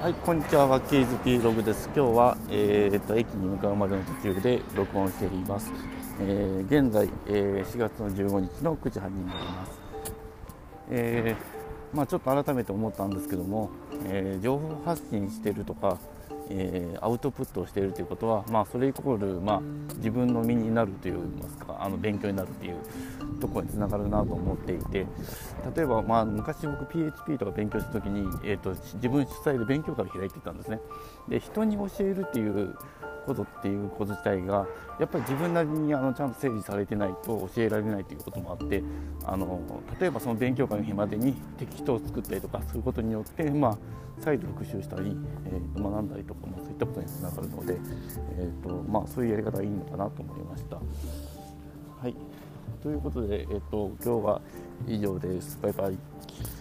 はい、こんにちは、ワッキーズ P ログです。今日は、えー、と駅に向かうまでの途中で録音しています。えー現在、えー4月の15日の9時半になります。えーまあ、ちょっと改めて思ったんですけども、えー情報発信してるとか、えーアウトプットをしているということは、まあ、それイコール、まあ、自分の身になるといいますかあの勉強になるっていうところにつながるなと思っていて例えば、まあ、昔僕 PHP とか勉強した時に、えー、と自分主催で勉強会を開いていたんですね。で人に教えるっていうことっていうこと自体がやっぱり自分なりにあのちゃんと整理されてないと教えられないということもあってあの例えばその勉強会の日までにテキストを作ったりとかすることによって、まあ、再度復習したり、えー学んだりとか、ま、そういったことにつながるので、えーとまあ、そういうやり方がいいのかなと思いました。はいということで、えっと今日は以上です。バイバイ。